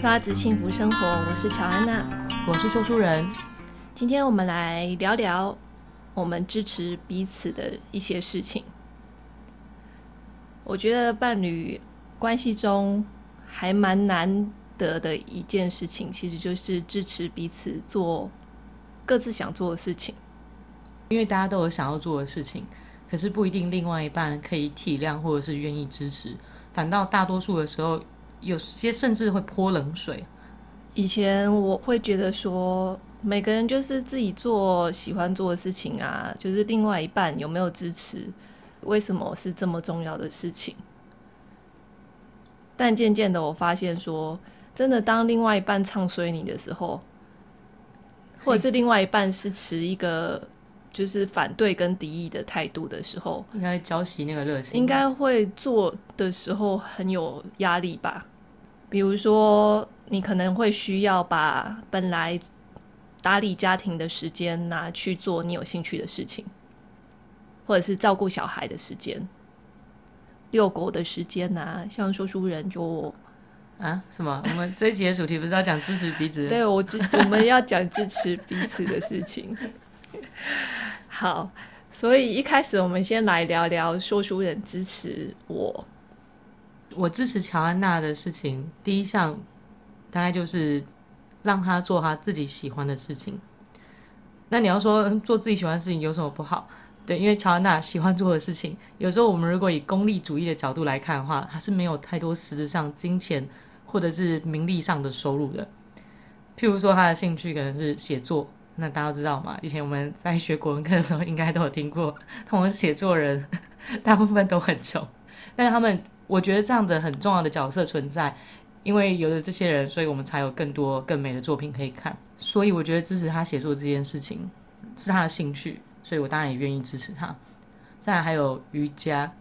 拉子幸福生活，我是乔安娜，我是说书人。今天我们来聊聊我们支持彼此的一些事情。我觉得伴侣关系中还蛮难得的一件事情，其实就是支持彼此做各自想做的事情。因为大家都有想要做的事情，可是不一定另外一半可以体谅或者是愿意支持，反倒大多数的时候。有些甚至会泼冷水。以前我会觉得说，每个人就是自己做喜欢做的事情啊，就是另外一半有没有支持，为什么是这么重要的事情？但渐渐的，我发现说，真的，当另外一半唱衰你的时候，或者是另外一半是持一个。就是反对跟敌意的态度的时候，应该浇熄那个热情。应该会做的时候很有压力吧？比如说，你可能会需要把本来打理家庭的时间拿去做你有兴趣的事情，或者是照顾小孩的时间、遛狗的时间啊。像说书人就啊什么？我们这一集的主题不是要讲支持彼此？对，我支我们要讲支持彼此的事情。好，所以一开始我们先来聊聊说书人支持我。我支持乔安娜的事情，第一项大概就是让她做她自己喜欢的事情。那你要说做自己喜欢的事情有什么不好？对，因为乔安娜喜欢做的事情，有时候我们如果以功利主义的角度来看的话，她是没有太多实质上金钱或者是名利上的收入的。譬如说，她的兴趣可能是写作。那大家都知道嘛？以前我们在学国文课的时候，应该都有听过，他们写作人 大部分都很穷，但是他们，我觉得这样的很重要的角色存在，因为有了这些人，所以我们才有更多更美的作品可以看。所以我觉得支持他写作这件事情是他的兴趣，所以我当然也愿意支持他。再来还有瑜伽，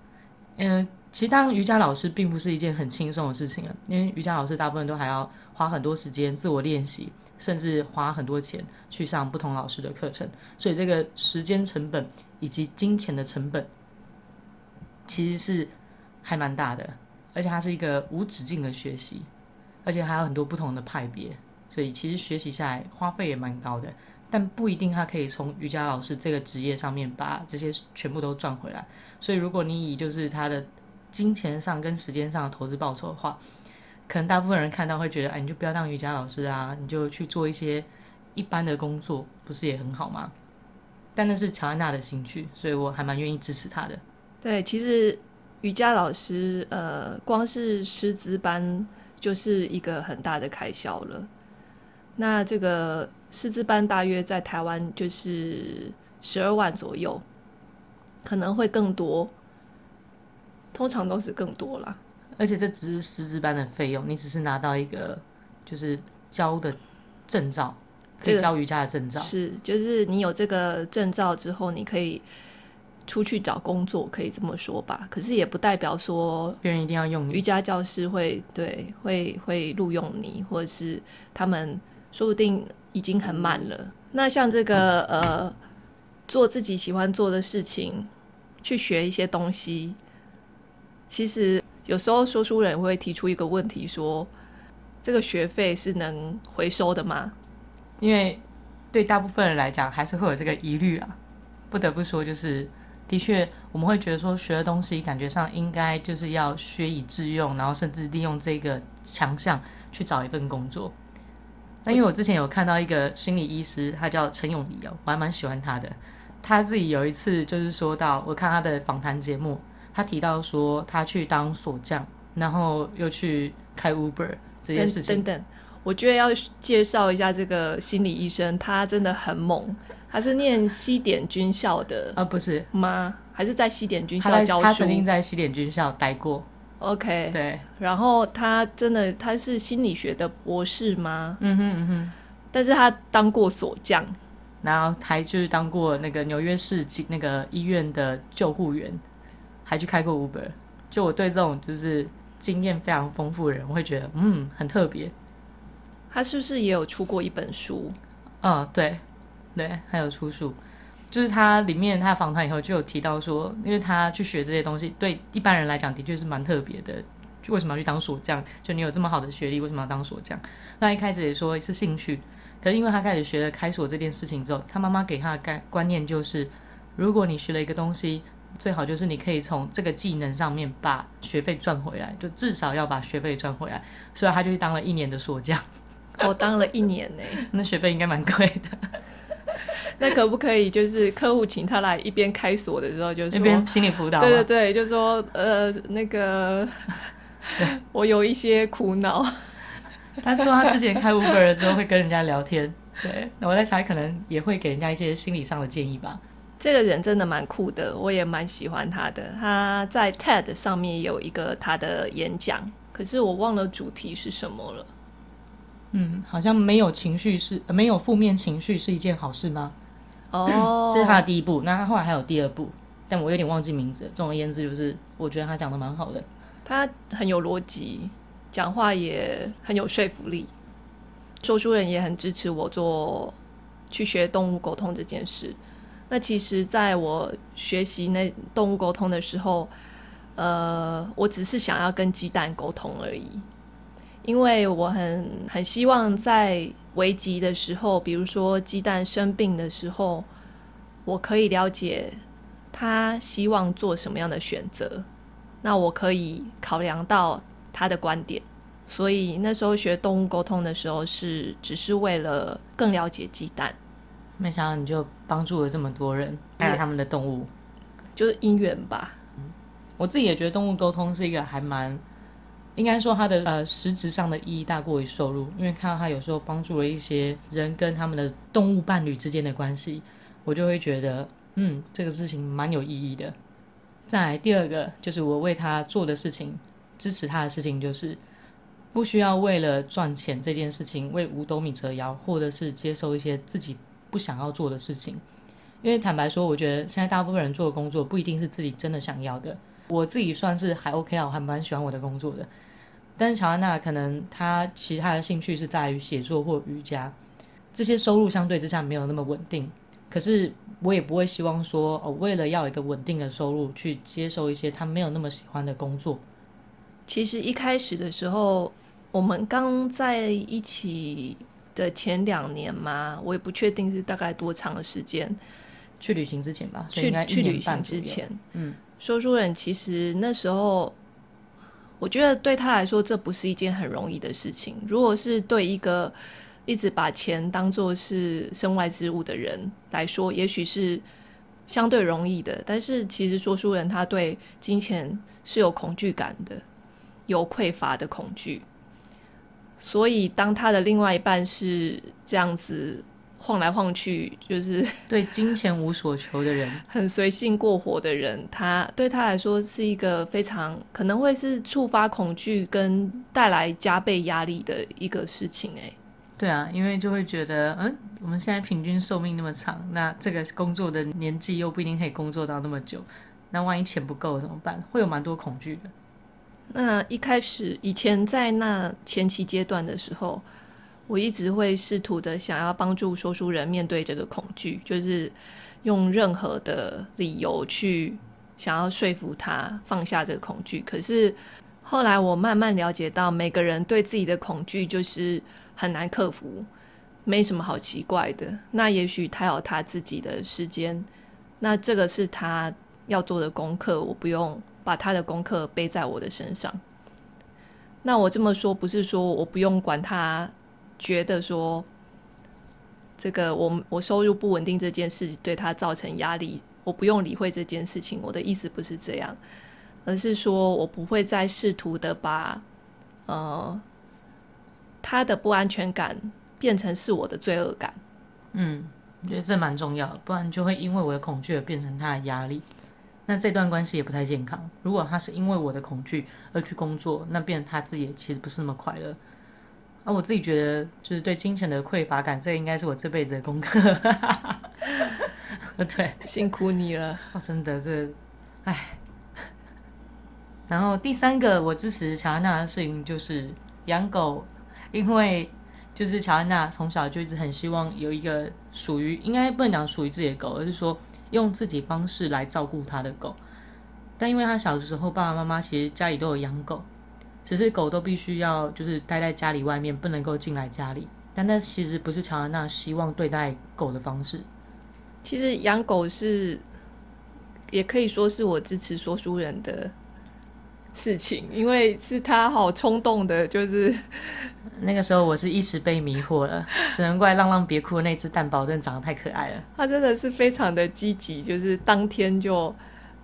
嗯，其实当瑜伽老师并不是一件很轻松的事情啊，因为瑜伽老师大部分都还要花很多时间自我练习。甚至花很多钱去上不同老师的课程，所以这个时间成本以及金钱的成本其实是还蛮大的，而且它是一个无止境的学习，而且还有很多不同的派别，所以其实学习下来花费也蛮高的，但不一定他可以从瑜伽老师这个职业上面把这些全部都赚回来。所以如果你以就是他的金钱上跟时间上的投资报酬的话，可能大部分人看到会觉得，哎，你就不要当瑜伽老师啊，你就去做一些一般的工作，不是也很好吗？但那是乔安娜的兴趣，所以我还蛮愿意支持她的。对，其实瑜伽老师，呃，光是师资班就是一个很大的开销了。那这个师资班大约在台湾就是十二万左右，可能会更多，通常都是更多啦。而且这只是师资班的费用，你只是拿到一个就是教的证照，可以教瑜伽的证照。是，就是你有这个证照之后，你可以出去找工作，可以这么说吧。可是也不代表说别人一定要用你。瑜伽教师会对会会录用你，或者是他们说不定已经很满了。嗯、那像这个呃，做自己喜欢做的事情，去学一些东西，其实。有时候说书人会提出一个问题说，这个学费是能回收的吗？因为对大部分人来讲，还是会有这个疑虑啊。不得不说，就是的确我们会觉得说，学的东西感觉上应该就是要学以致用，然后甚至利用这个强项去找一份工作。那因为我之前有看到一个心理医师，他叫陈永仪哦，我还蛮喜欢他的。他自己有一次就是说到，我看他的访谈节目。他提到说，他去当锁匠，然后又去开 Uber 这件事情。等等，我觉得要介绍一下这个心理医生，他真的很猛。他是念西点军校的啊？不是吗？还是在西点军校教书？他曾经在西点军校待过。OK，对。然后他真的他是心理学的博士吗？嗯哼嗯哼。但是他当过锁匠，然后还就是当过那个纽约市那个医院的救护员。还去开过 Uber，就我对这种就是经验非常丰富的人，我会觉得嗯很特别。他是不是也有出过一本书？嗯，对，对，还有出书。就是他里面他访谈以后就有提到说，因为他去学这些东西，对一般人来讲的确是蛮特别的，就为什么要去当锁匠？就你有这么好的学历，为什么要当锁匠？那一开始也说是兴趣，可是因为他开始学了开锁这件事情之后，他妈妈给他的概观念就是，如果你学了一个东西，最好就是你可以从这个技能上面把学费赚回来，就至少要把学费赚回来。所以他就去当了一年的锁匠。我当了一年呢，那学费应该蛮贵的。那可不可以就是客户请他来一边开锁的时候，就是一边心理辅导？对对对，就说呃那个，我有一些苦恼。他说他之前开 Uber 的时候会跟人家聊天，对，那我在猜可能也会给人家一些心理上的建议吧。这个人真的蛮酷的，我也蛮喜欢他的。他在 TED 上面有一个他的演讲，可是我忘了主题是什么了。嗯，好像没有情绪是没有负面情绪是一件好事吗？哦，这 是他的第一部，那他后来还有第二部，但我有点忘记名字。总而言之，就是我觉得他讲的蛮好的，他很有逻辑，讲话也很有说服力。说书人也很支持我做去学动物沟通这件事。那其实，在我学习那动物沟通的时候，呃，我只是想要跟鸡蛋沟通而已。因为我很很希望在危急的时候，比如说鸡蛋生病的时候，我可以了解他希望做什么样的选择，那我可以考量到他的观点。所以那时候学动物沟通的时候，是只是为了更了解鸡蛋。没想到你就帮助了这么多人，还有他们的动物，就是姻缘吧。我自己也觉得动物沟通是一个还蛮。应该说，它的呃实质上的意义大过于收入，因为看到它有时候帮助了一些人跟他们的动物伴侣之间的关系，我就会觉得，嗯，这个事情蛮有意义的。再来第二个，就是我为他做的事情，支持他的事情，就是不需要为了赚钱这件事情为五斗米折腰，或者是接受一些自己不想要做的事情。因为坦白说，我觉得现在大部分人做的工作不一定是自己真的想要的。我自己算是还 OK 啊，我还蛮喜欢我的工作的。但是乔安娜可能她其他的兴趣是在于写作或瑜伽，这些收入相对之下没有那么稳定。可是我也不会希望说哦，为了要一个稳定的收入去接受一些她没有那么喜欢的工作。其实一开始的时候，我们刚在一起的前两年嘛，我也不确定是大概多长的时间。去旅行之前吧，去去旅行之前，嗯，说书人其实那时候。我觉得对他来说，这不是一件很容易的事情。如果是对一个一直把钱当做是身外之物的人来说，也许是相对容易的。但是，其实说书人他对金钱是有恐惧感的，有匮乏的恐惧。所以，当他的另外一半是这样子。晃来晃去，就是 对金钱无所求的人，很随性过活的人，他对他来说是一个非常可能会是触发恐惧跟带来加倍压力的一个事情。哎，对啊，因为就会觉得，嗯，我们现在平均寿命那么长，那这个工作的年纪又不一定可以工作到那么久，那万一钱不够怎么办？会有蛮多恐惧的。那一开始以前在那前期阶段的时候。我一直会试图的想要帮助说书人面对这个恐惧，就是用任何的理由去想要说服他放下这个恐惧。可是后来我慢慢了解到，每个人对自己的恐惧就是很难克服，没什么好奇怪的。那也许他有他自己的时间，那这个是他要做的功课，我不用把他的功课背在我的身上。那我这么说不是说我不用管他。觉得说，这个我我收入不稳定这件事对他造成压力，我不用理会这件事情。我的意思不是这样，而是说我不会再试图的把呃他的不安全感变成是我的罪恶感。嗯，我觉得这蛮重要，不然就会因为我的恐惧而变成他的压力。那这段关系也不太健康。如果他是因为我的恐惧而去工作，那变成他自己其实不是那么快乐。啊，我自己觉得就是对金钱的匮乏感，这应该是我这辈子的功课。对，辛苦你了。哦，真的，这，哎。然后第三个我支持乔安娜的事情就是养狗，因为就是乔安娜从小就一直很希望有一个属于，应该不能讲属于自己的狗，而是说用自己方式来照顾他的狗。但因为他小的时候爸爸妈妈其实家里都有养狗。只是狗都必须要就是待在家里外面，不能够进来家里。但那其实不是乔安娜希望对待狗的方式。其实养狗是，也可以说是我支持说书人的事情，因为是他好冲动的，就是 那个时候我是一时被迷惑了，只能怪浪浪别哭的那只蛋宝真的长得太可爱了。他真的是非常的积极，就是当天就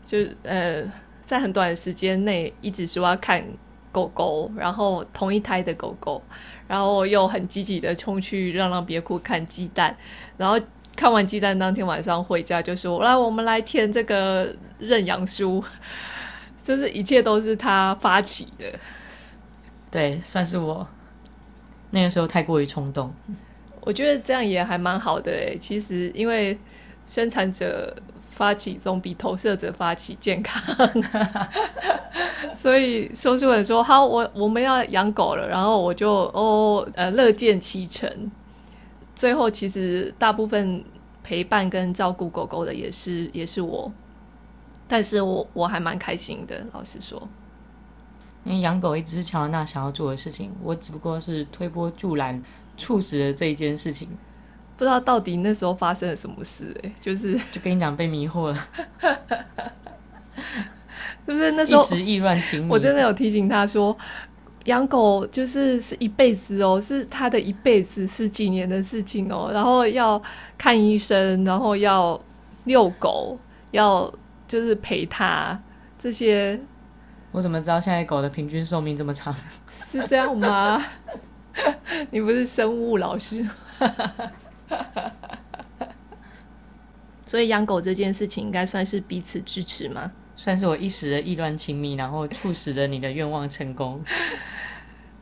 就呃，在很短的时间内一直说要看狗狗，然后同一胎的狗狗。然后又很积极的冲去浪浪别哭看鸡蛋，然后看完鸡蛋当天晚上回家就说：“来，我们来填这个认养书。”就是一切都是他发起的，对，算是我那个时候太过于冲动。我觉得这样也还蛮好的诶，其实因为生产者发起总比投射者发起健康。所以说书人说好，我我们要养狗了，然后我就哦呃乐见其成。最后其实大部分陪伴跟照顾狗狗的也是也是我，但是我我还蛮开心的，老实说。因为养狗一直是乔安娜想要做的事情，我只不过是推波助澜，促使了这一件事情。不知道到底那时候发生了什么事，欸，哎，就是就跟你讲被迷惑了。就是那时候一时意乱情迷，我真的有提醒他说，养狗就是是一辈子哦，是他的一辈子，是几年的事情哦。然后要看医生，然后要遛狗，要就是陪他这些。我怎么知道现在狗的平均寿命这么长？是这样吗？你不是生物老师？所以养狗这件事情应该算是彼此支持吗？算是我一时的意乱情迷，然后促使了你的愿望成功。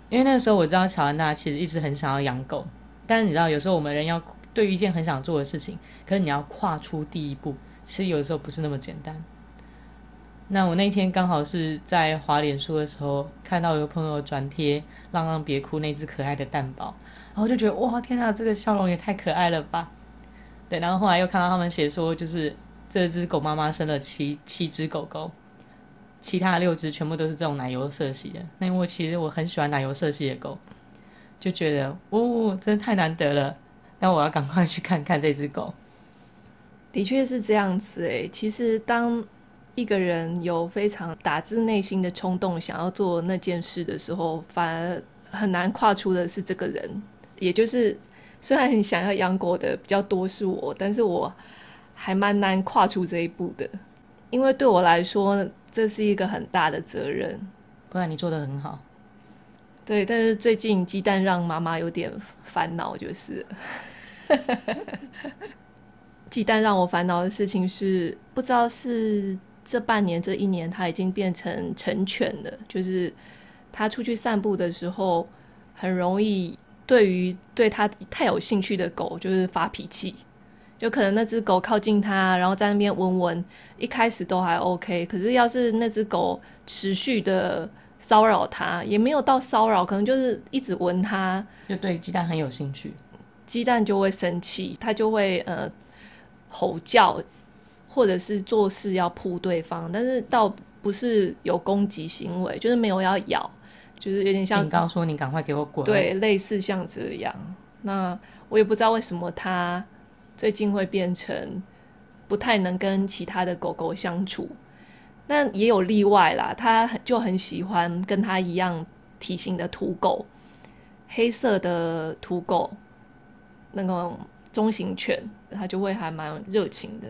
因为那个时候我知道乔安娜其实一直很想要养狗，但是你知道，有时候我们人要对于一件很想做的事情，可是你要跨出第一步，其实有的时候不是那么简单。那我那天刚好是在滑脸书的时候，看到有朋友转贴“浪浪别哭”那只可爱的蛋宝，然后就觉得哇，天哪，这个笑容也太可爱了吧！对，然后后来又看到他们写说，就是。这只狗妈妈生了七七只狗狗，其他六只全部都是这种奶油色系的。那因为其实我很喜欢奶油色系的狗，就觉得哦，真的太难得了。那我要赶快去看看这只狗。的确是这样子诶，其实当一个人有非常打自内心的冲动想要做那件事的时候，反而很难跨出的是这个人。也就是虽然很想要养狗的比较多是我，但是我。还蛮难跨出这一步的，因为对我来说，这是一个很大的责任。不然你做得很好，对。但是最近鸡蛋让妈妈有点烦恼，就是 鸡蛋让我烦恼的事情是，不知道是这半年、这一年，它已经变成成犬了。就是它出去散步的时候，很容易对于对它太有兴趣的狗，就是发脾气。就可能那只狗靠近它，然后在那边闻闻，一开始都还 OK。可是要是那只狗持续的骚扰它，也没有到骚扰，可能就是一直闻它，就对鸡蛋很有兴趣，鸡蛋就会生气，它就会呃吼叫，或者是做事要扑对方，但是倒不是有攻击行为，就是没有要咬，就是有点像警告说你赶快给我滚，对，类似像这样。那我也不知道为什么它。最近会变成不太能跟其他的狗狗相处，但也有例外啦。他就很喜欢跟他一样体型的土狗，黑色的土狗，那个中型犬，他就会还蛮热情的。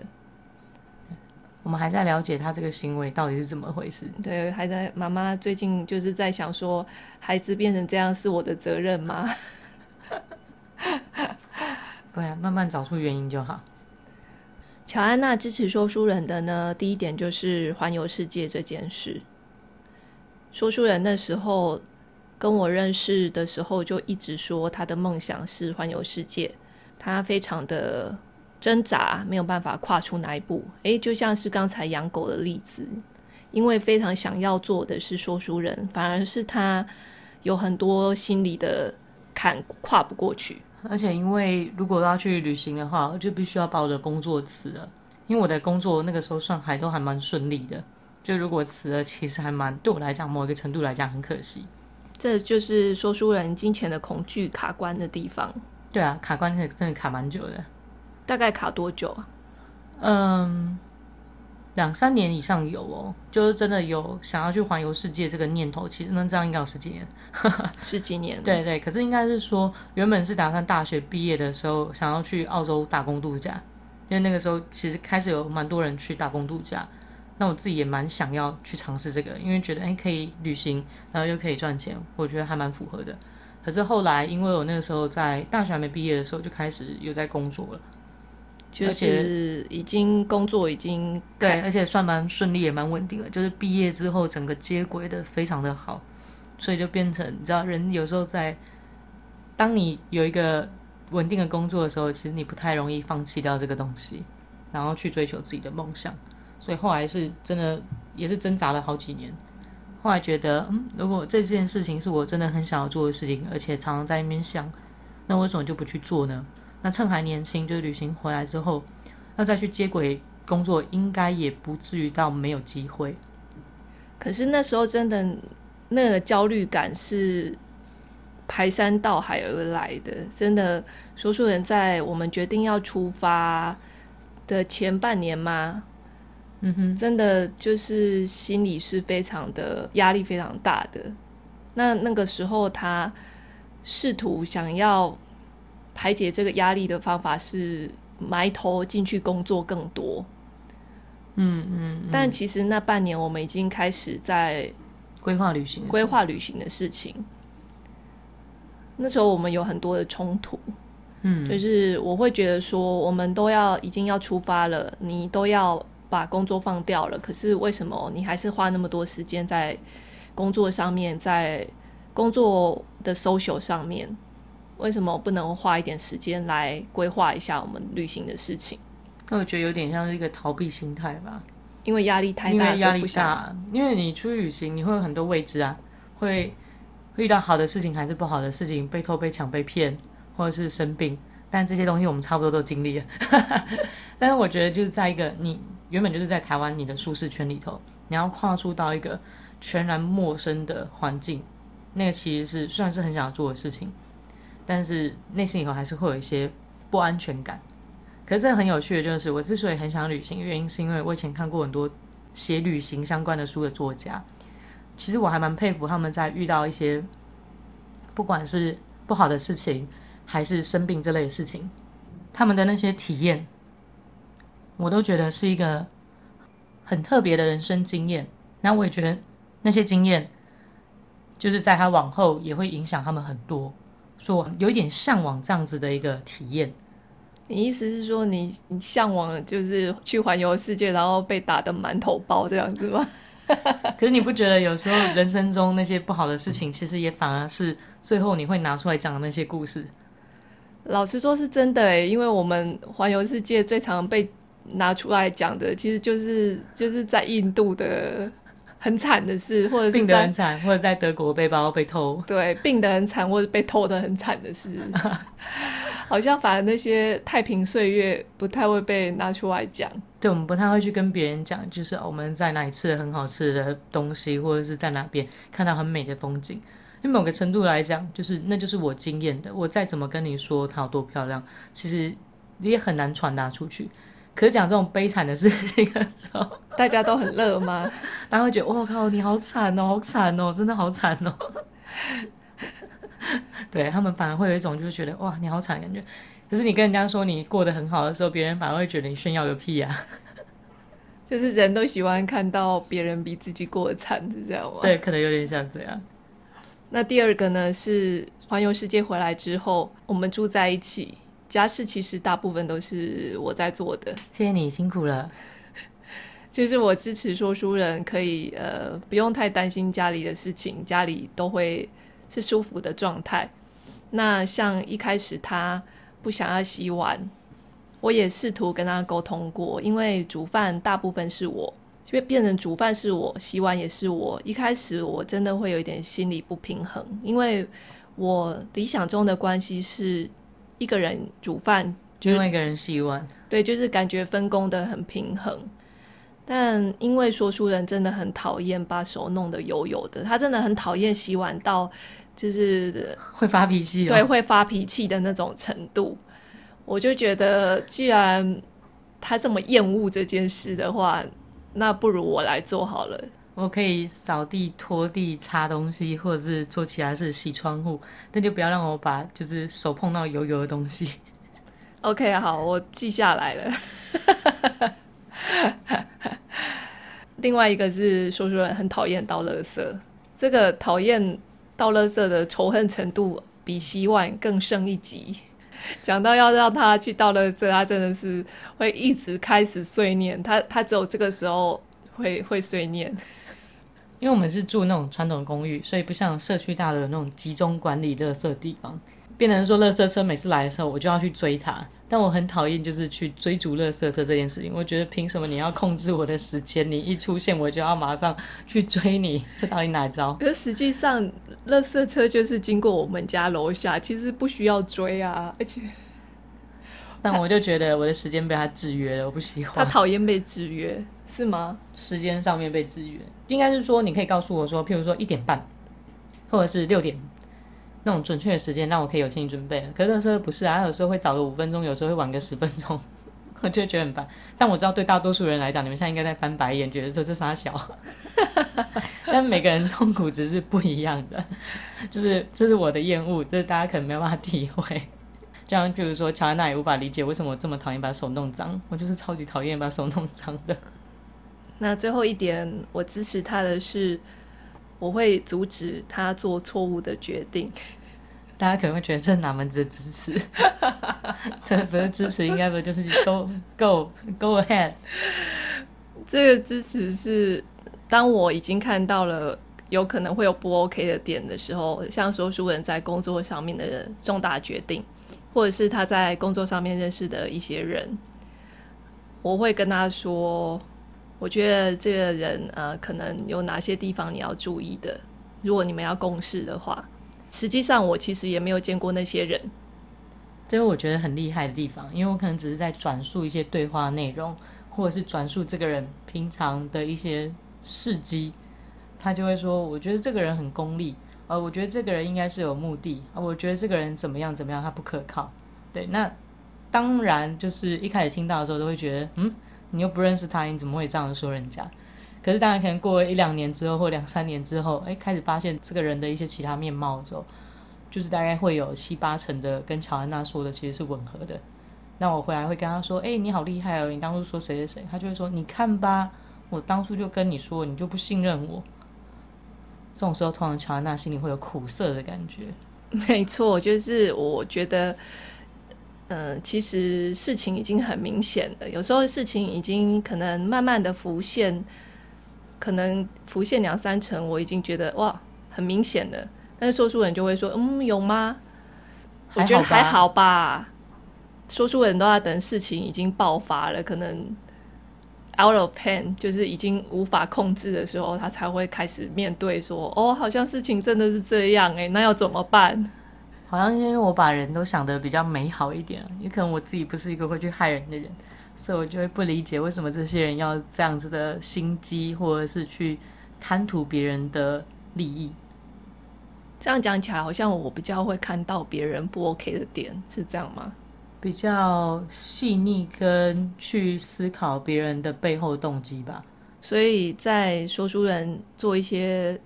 我们还在了解他这个行为到底是怎么回事。对，还在妈妈最近就是在想说，孩子变成这样是我的责任吗？对啊，慢慢找出原因就好。乔安娜支持说书人的呢，第一点就是环游世界这件事。说书人那时候跟我认识的时候，就一直说他的梦想是环游世界，他非常的挣扎，没有办法跨出那一步。诶，就像是刚才养狗的例子，因为非常想要做的是说书人，反而是他有很多心理的坎跨不过去。而且，因为如果要去旅行的话，我就必须要把我的工作辞了。因为我的工作那个时候算还都还蛮顺利的，就如果辞了，其实还蛮对我来讲，某一个程度来讲很可惜。这就是说书人金钱的恐惧卡关的地方。对啊，卡关真的卡蛮久的。大概卡多久啊？嗯，两三年以上有哦，就是真的有想要去环游世界这个念头。其实那这样应该有十几年，十几年。对对，可是应该是说，原本是打算大学毕业的时候想要去澳洲打工度假，因为那个时候其实开始有蛮多人去打工度假。那我自己也蛮想要去尝试这个，因为觉得诶可以旅行，然后又可以赚钱，我觉得还蛮符合的。可是后来，因为我那个时候在大学还没毕业的时候就开始有在工作了，就是已经工作已经对，而且算蛮顺利也蛮稳定的，就是毕业之后整个接轨的非常的好，所以就变成你知道，人有时候在当你有一个稳定的工作的时候，其实你不太容易放弃掉这个东西，然后去追求自己的梦想。所以后来是真的，也是挣扎了好几年。后来觉得，嗯，如果这件事情是我真的很想要做的事情，而且常常在那边想，那为什么就不去做呢？那趁还年轻，就是旅行回来之后，要再去接轨工作，应该也不至于到没有机会。可是那时候真的那个焦虑感是排山倒海而来的，真的，说书人在我们决定要出发的前半年吗？嗯哼，真的就是心里是非常的压力非常大的。那那个时候，他试图想要排解这个压力的方法是埋头进去工作更多。嗯嗯，嗯，但其实那半年我们已经开始在规划旅行，规划旅行的事情。那时候我们有很多的冲突，嗯，就是我会觉得说，我们都要已经要出发了，你都要。把工作放掉了，可是为什么你还是花那么多时间在工作上面，在工作的 social 上面？为什么不能花一点时间来规划一下我们旅行的事情？那我觉得有点像是一个逃避心态吧，因为压力太大，压力大，因为你出去旅行，你会有很多未知啊，会会遇到好的事情还是不好的事情，被偷、被抢、被骗，或者是生病，但这些东西我们差不多都经历了。但是我觉得就是在一个你。原本就是在台湾你的舒适圈里头，你要跨出到一个全然陌生的环境，那个其实是虽然是很想要做的事情，但是内心以后还是会有一些不安全感。可是这很有趣的就是，我之所以很想旅行，原因是因为我以前看过很多写旅行相关的书的作家，其实我还蛮佩服他们在遇到一些不管是不好的事情，还是生病这类的事情，他们的那些体验。我都觉得是一个很特别的人生经验，那我也觉得那些经验就是在他往后也会影响他们很多，所以我有一点向往这样子的一个体验。你意思是说你，你你向往就是去环游世界，然后被打的满头包这样子吗？可是你不觉得有时候人生中那些不好的事情，其实也反而是最后你会拿出来讲的那些故事？老实说，是真的诶，因为我们环游世界最常被拿出来讲的，其实就是就是在印度的很惨的事，或者是病得很惨，或者在德国背包被偷，对，病得很惨，或者被偷的很惨的事，好像反而那些太平岁月不太会被拿出来讲。对，我们不太会去跟别人讲，就是我们在哪里吃了很好吃的东西，或者是在哪边看到很美的风景。因为某个程度来讲，就是那就是我经验的。我再怎么跟你说它有多漂亮，其实也很难传达出去。可是讲这种悲惨的事情的时候，大家都很乐吗？大家会觉得我靠，你好惨哦，好惨哦，真的好惨哦。对，他们反而会有一种就是觉得哇，你好惨感觉。可是你跟人家说你过得很好的时候，别人反而会觉得你炫耀个屁呀、啊。就是人都喜欢看到别人比自己过得惨，是这样吗？对，可能有点像这样。那第二个呢，是环游世界回来之后，我们住在一起。家事其实大部分都是我在做的，谢谢你辛苦了。就是我支持说书人可以呃不用太担心家里的事情，家里都会是舒服的状态。那像一开始他不想要洗碗，我也试图跟他沟通过，因为煮饭大部分是我，就会变成煮饭是我，洗碗也是我。一开始我真的会有一点心理不平衡，因为我理想中的关系是。一个人煮饭，另外一个人洗碗，对，就是感觉分工的很平衡。但因为说书人真的很讨厌把手弄得油油的，他真的很讨厌洗碗到就是 会发脾气，对，会发脾气的那种程度。我就觉得，既然他这么厌恶这件事的话，那不如我来做好了。我可以扫地、拖地、擦东西，或者是做其他事，洗窗户，但就不要让我把就是手碰到油油的东西。OK，好，我记下来了。另外一个是说书人很讨厌倒垃圾，这个讨厌倒垃圾的仇恨程度比洗碗更胜一级。讲到要让他去倒垃圾，他真的是会一直开始碎念，他他只有这个时候会会碎念。因为我们是住那种传统公寓，所以不像社区大楼那种集中管理垃圾地方。变成说，垃圾车每次来的时候，我就要去追它。但我很讨厌就是去追逐垃圾车这件事情。我觉得凭什么你要控制我的时间？你一出现，我就要马上去追你，这到底哪招？可是实际上，垃圾车就是经过我们家楼下，其实不需要追啊。而且，但我就觉得我的时间被他制约了，我不喜欢。他讨厌被制约。是吗？时间上面被制约，应该是说你可以告诉我说，譬如说一点半，或者是六点，那种准确的时间，让我可以有心理准备。可是垃圾车不是啊，有时候会早个五分钟，有时候会晚个十分钟，我就觉得很烦。但我知道对大多数人来讲，你们现在应该在翻白眼，觉得说这三小，但每个人痛苦只是不一样的，就是这是我的厌恶，这是大家可能没有办法体会。就像譬如说，乔安娜也无法理解为什么我这么讨厌把手弄脏，我就是超级讨厌把手弄脏的。那最后一点，我支持他的是，我会阻止他做错误的决定。大家可能会觉得这哪门子的支持？这不是支持，应该不就是 go go go ahead？这个支持是，当我已经看到了有可能会有不 OK 的点的时候，像说书人在工作上面的重大决定，或者是他在工作上面认识的一些人，我会跟他说。我觉得这个人呃，可能有哪些地方你要注意的。如果你们要共事的话，实际上我其实也没有见过那些人。这是我觉得很厉害的地方，因为我可能只是在转述一些对话内容，或者是转述这个人平常的一些事迹，他就会说：“我觉得这个人很功利，呃，我觉得这个人应该是有目的，啊，我觉得这个人怎么样怎么样，他不可靠。”对，那当然就是一开始听到的时候都会觉得，嗯。你又不认识他，你怎么会这样说人家？可是当然，可能过了一两年之后，或两三年之后，哎，开始发现这个人的一些其他面貌的时候，就是大概会有七八成的跟乔安娜说的其实是吻合的。那我回来会跟他说：“哎，你好厉害哦！你当初说谁谁谁？”他就会说：“你看吧，我当初就跟你说，你就不信任我。”这种时候，通常乔安娜心里会有苦涩的感觉。没错，就是我觉得。嗯，其实事情已经很明显了。有时候事情已经可能慢慢的浮现，可能浮现两三成，我已经觉得哇，很明显了。但是说书人就会说，嗯，有吗？我觉得还好吧。说书人都要等事情已经爆发了，可能 out of hand，就是已经无法控制的时候，他才会开始面对说，哦，好像事情真的是这样诶，那要怎么办？好像因为我把人都想得比较美好一点，也可能我自己不是一个会去害人的人，所以我就会不理解为什么这些人要这样子的心机，或者是去贪图别人的利益。这样讲起来，好像我比较会看到别人不 OK 的点，是这样吗？比较细腻跟去思考别人的背后动机吧。所以在说书人做一些。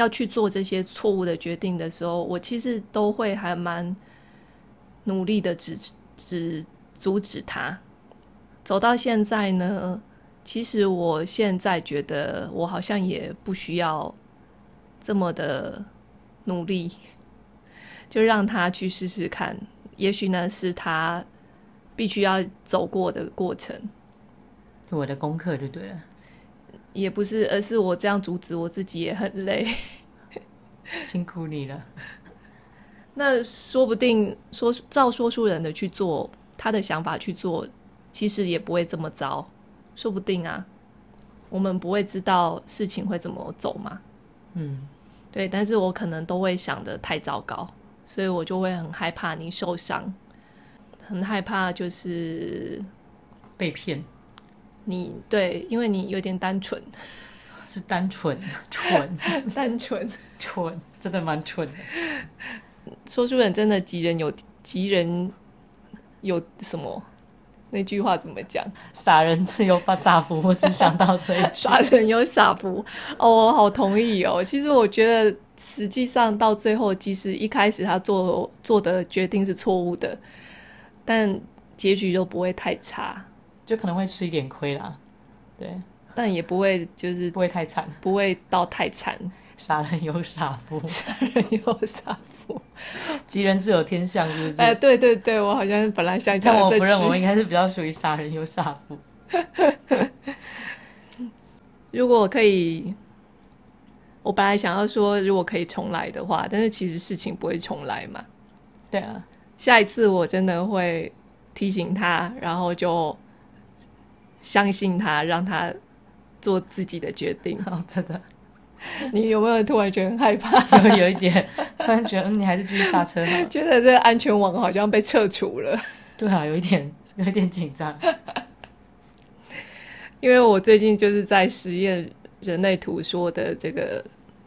要去做这些错误的决定的时候，我其实都会还蛮努力的，止止阻止他。走到现在呢，其实我现在觉得我好像也不需要这么的努力，就让他去试试看。也许呢，是他必须要走过的过程。我的功课就对了。也不是，而是我这样阻止我自己也很累，辛苦你了。那说不定说照说书人的去做，他的想法去做，其实也不会这么糟，说不定啊，我们不会知道事情会怎么走嘛。嗯，对，但是我可能都会想得太糟糕，所以我就会很害怕你受伤，很害怕就是被骗。你对，因为你有点单纯，是单纯，蠢，单纯，蠢，真的蛮蠢的。说书人真的急人有急人有什么？那句话怎么讲？傻人自有把傻福，我只想到这一句。傻人有傻福，哦，我好同意哦。其实我觉得，实际上到最后，即使一开始他做做的决定是错误的，但结局都不会太差，就可能会吃一点亏啦。对，但也不会就是不会太惨，不会到太惨。傻人有傻福，傻人有傻福，吉人自有天相，是不是？哎，对对对，我好像本来想讲，但我不认为，我应该是比较属于傻人有傻福。如果可以，我本来想要说，如果可以重来的话，但是其实事情不会重来嘛。对啊，下一次我真的会提醒他，然后就相信他，让他做自己的决定。哦，真的。你有没有突然觉得很害怕？有有一点，突然觉得，嗯，你还是继续刹车。觉得这个安全网好像被撤除了。对啊，有一点，有一点紧张。因为我最近就是在实验人类图说的这个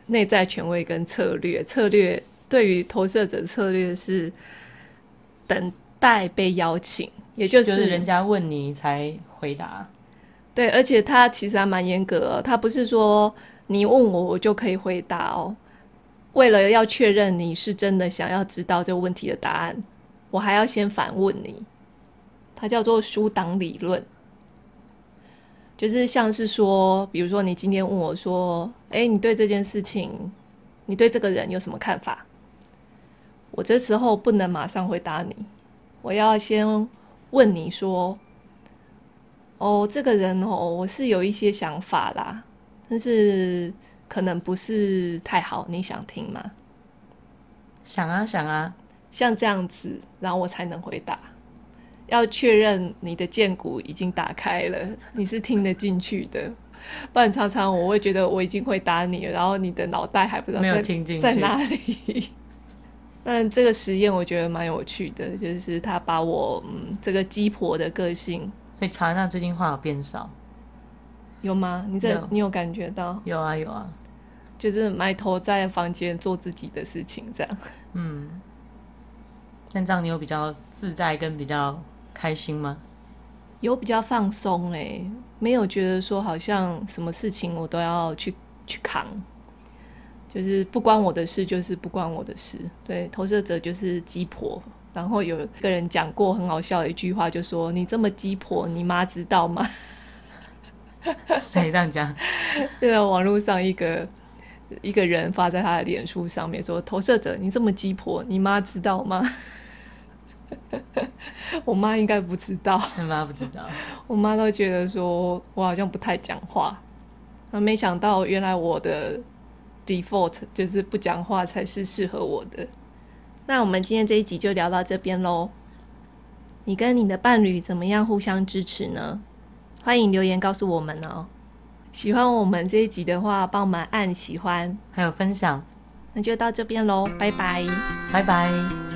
内在权威跟策略。策略对于投射者策略是等待被邀请，也就是、就是、人家问你才回答。对，而且他其实还蛮严格，他不是说。你问我，我就可以回答哦。为了要确认你是真的想要知道这个问题的答案，我还要先反问你。它叫做书档理论，就是像是说，比如说你今天问我说：“诶，你对这件事情，你对这个人有什么看法？”我这时候不能马上回答你，我要先问你说：“哦，这个人哦，我是有一些想法啦。”但是可能不是太好，你想听吗？想啊想啊，像这样子，然后我才能回答。要确认你的剑骨已经打开了，你是听得进去的。不然常常我会觉得我已经回答你了，然后你的脑袋还不知道在在哪里。但这个实验我觉得蛮有趣的，就是他把我嗯这个鸡婆的个性，所以乔安娜最近话有变少。有吗？你这有你有感觉到？有啊有啊，就是埋头在房间做自己的事情，这样。嗯，那这样你有比较自在跟比较开心吗？有比较放松哎、欸，没有觉得说好像什么事情我都要去去扛，就是不关我的事，就是不关我的事。对，投射者就是鸡婆。然后有个人讲过很好笑的一句话，就说：“你这么鸡婆，你妈知道吗？” 谁这样讲？就在网络上，一个一个人发在他的脸书上面说：“投射者，你这么鸡婆，你妈知道吗？” 我妈应该不知道，我妈不知道。我妈都觉得说我好像不太讲话，那没想到原来我的 default 就是不讲话才是适合我的。那我们今天这一集就聊到这边喽。你跟你的伴侣怎么样互相支持呢？欢迎留言告诉我们哦！喜欢我们这一集的话，帮我们按喜欢，还有分享。那就到这边喽，拜拜，拜拜。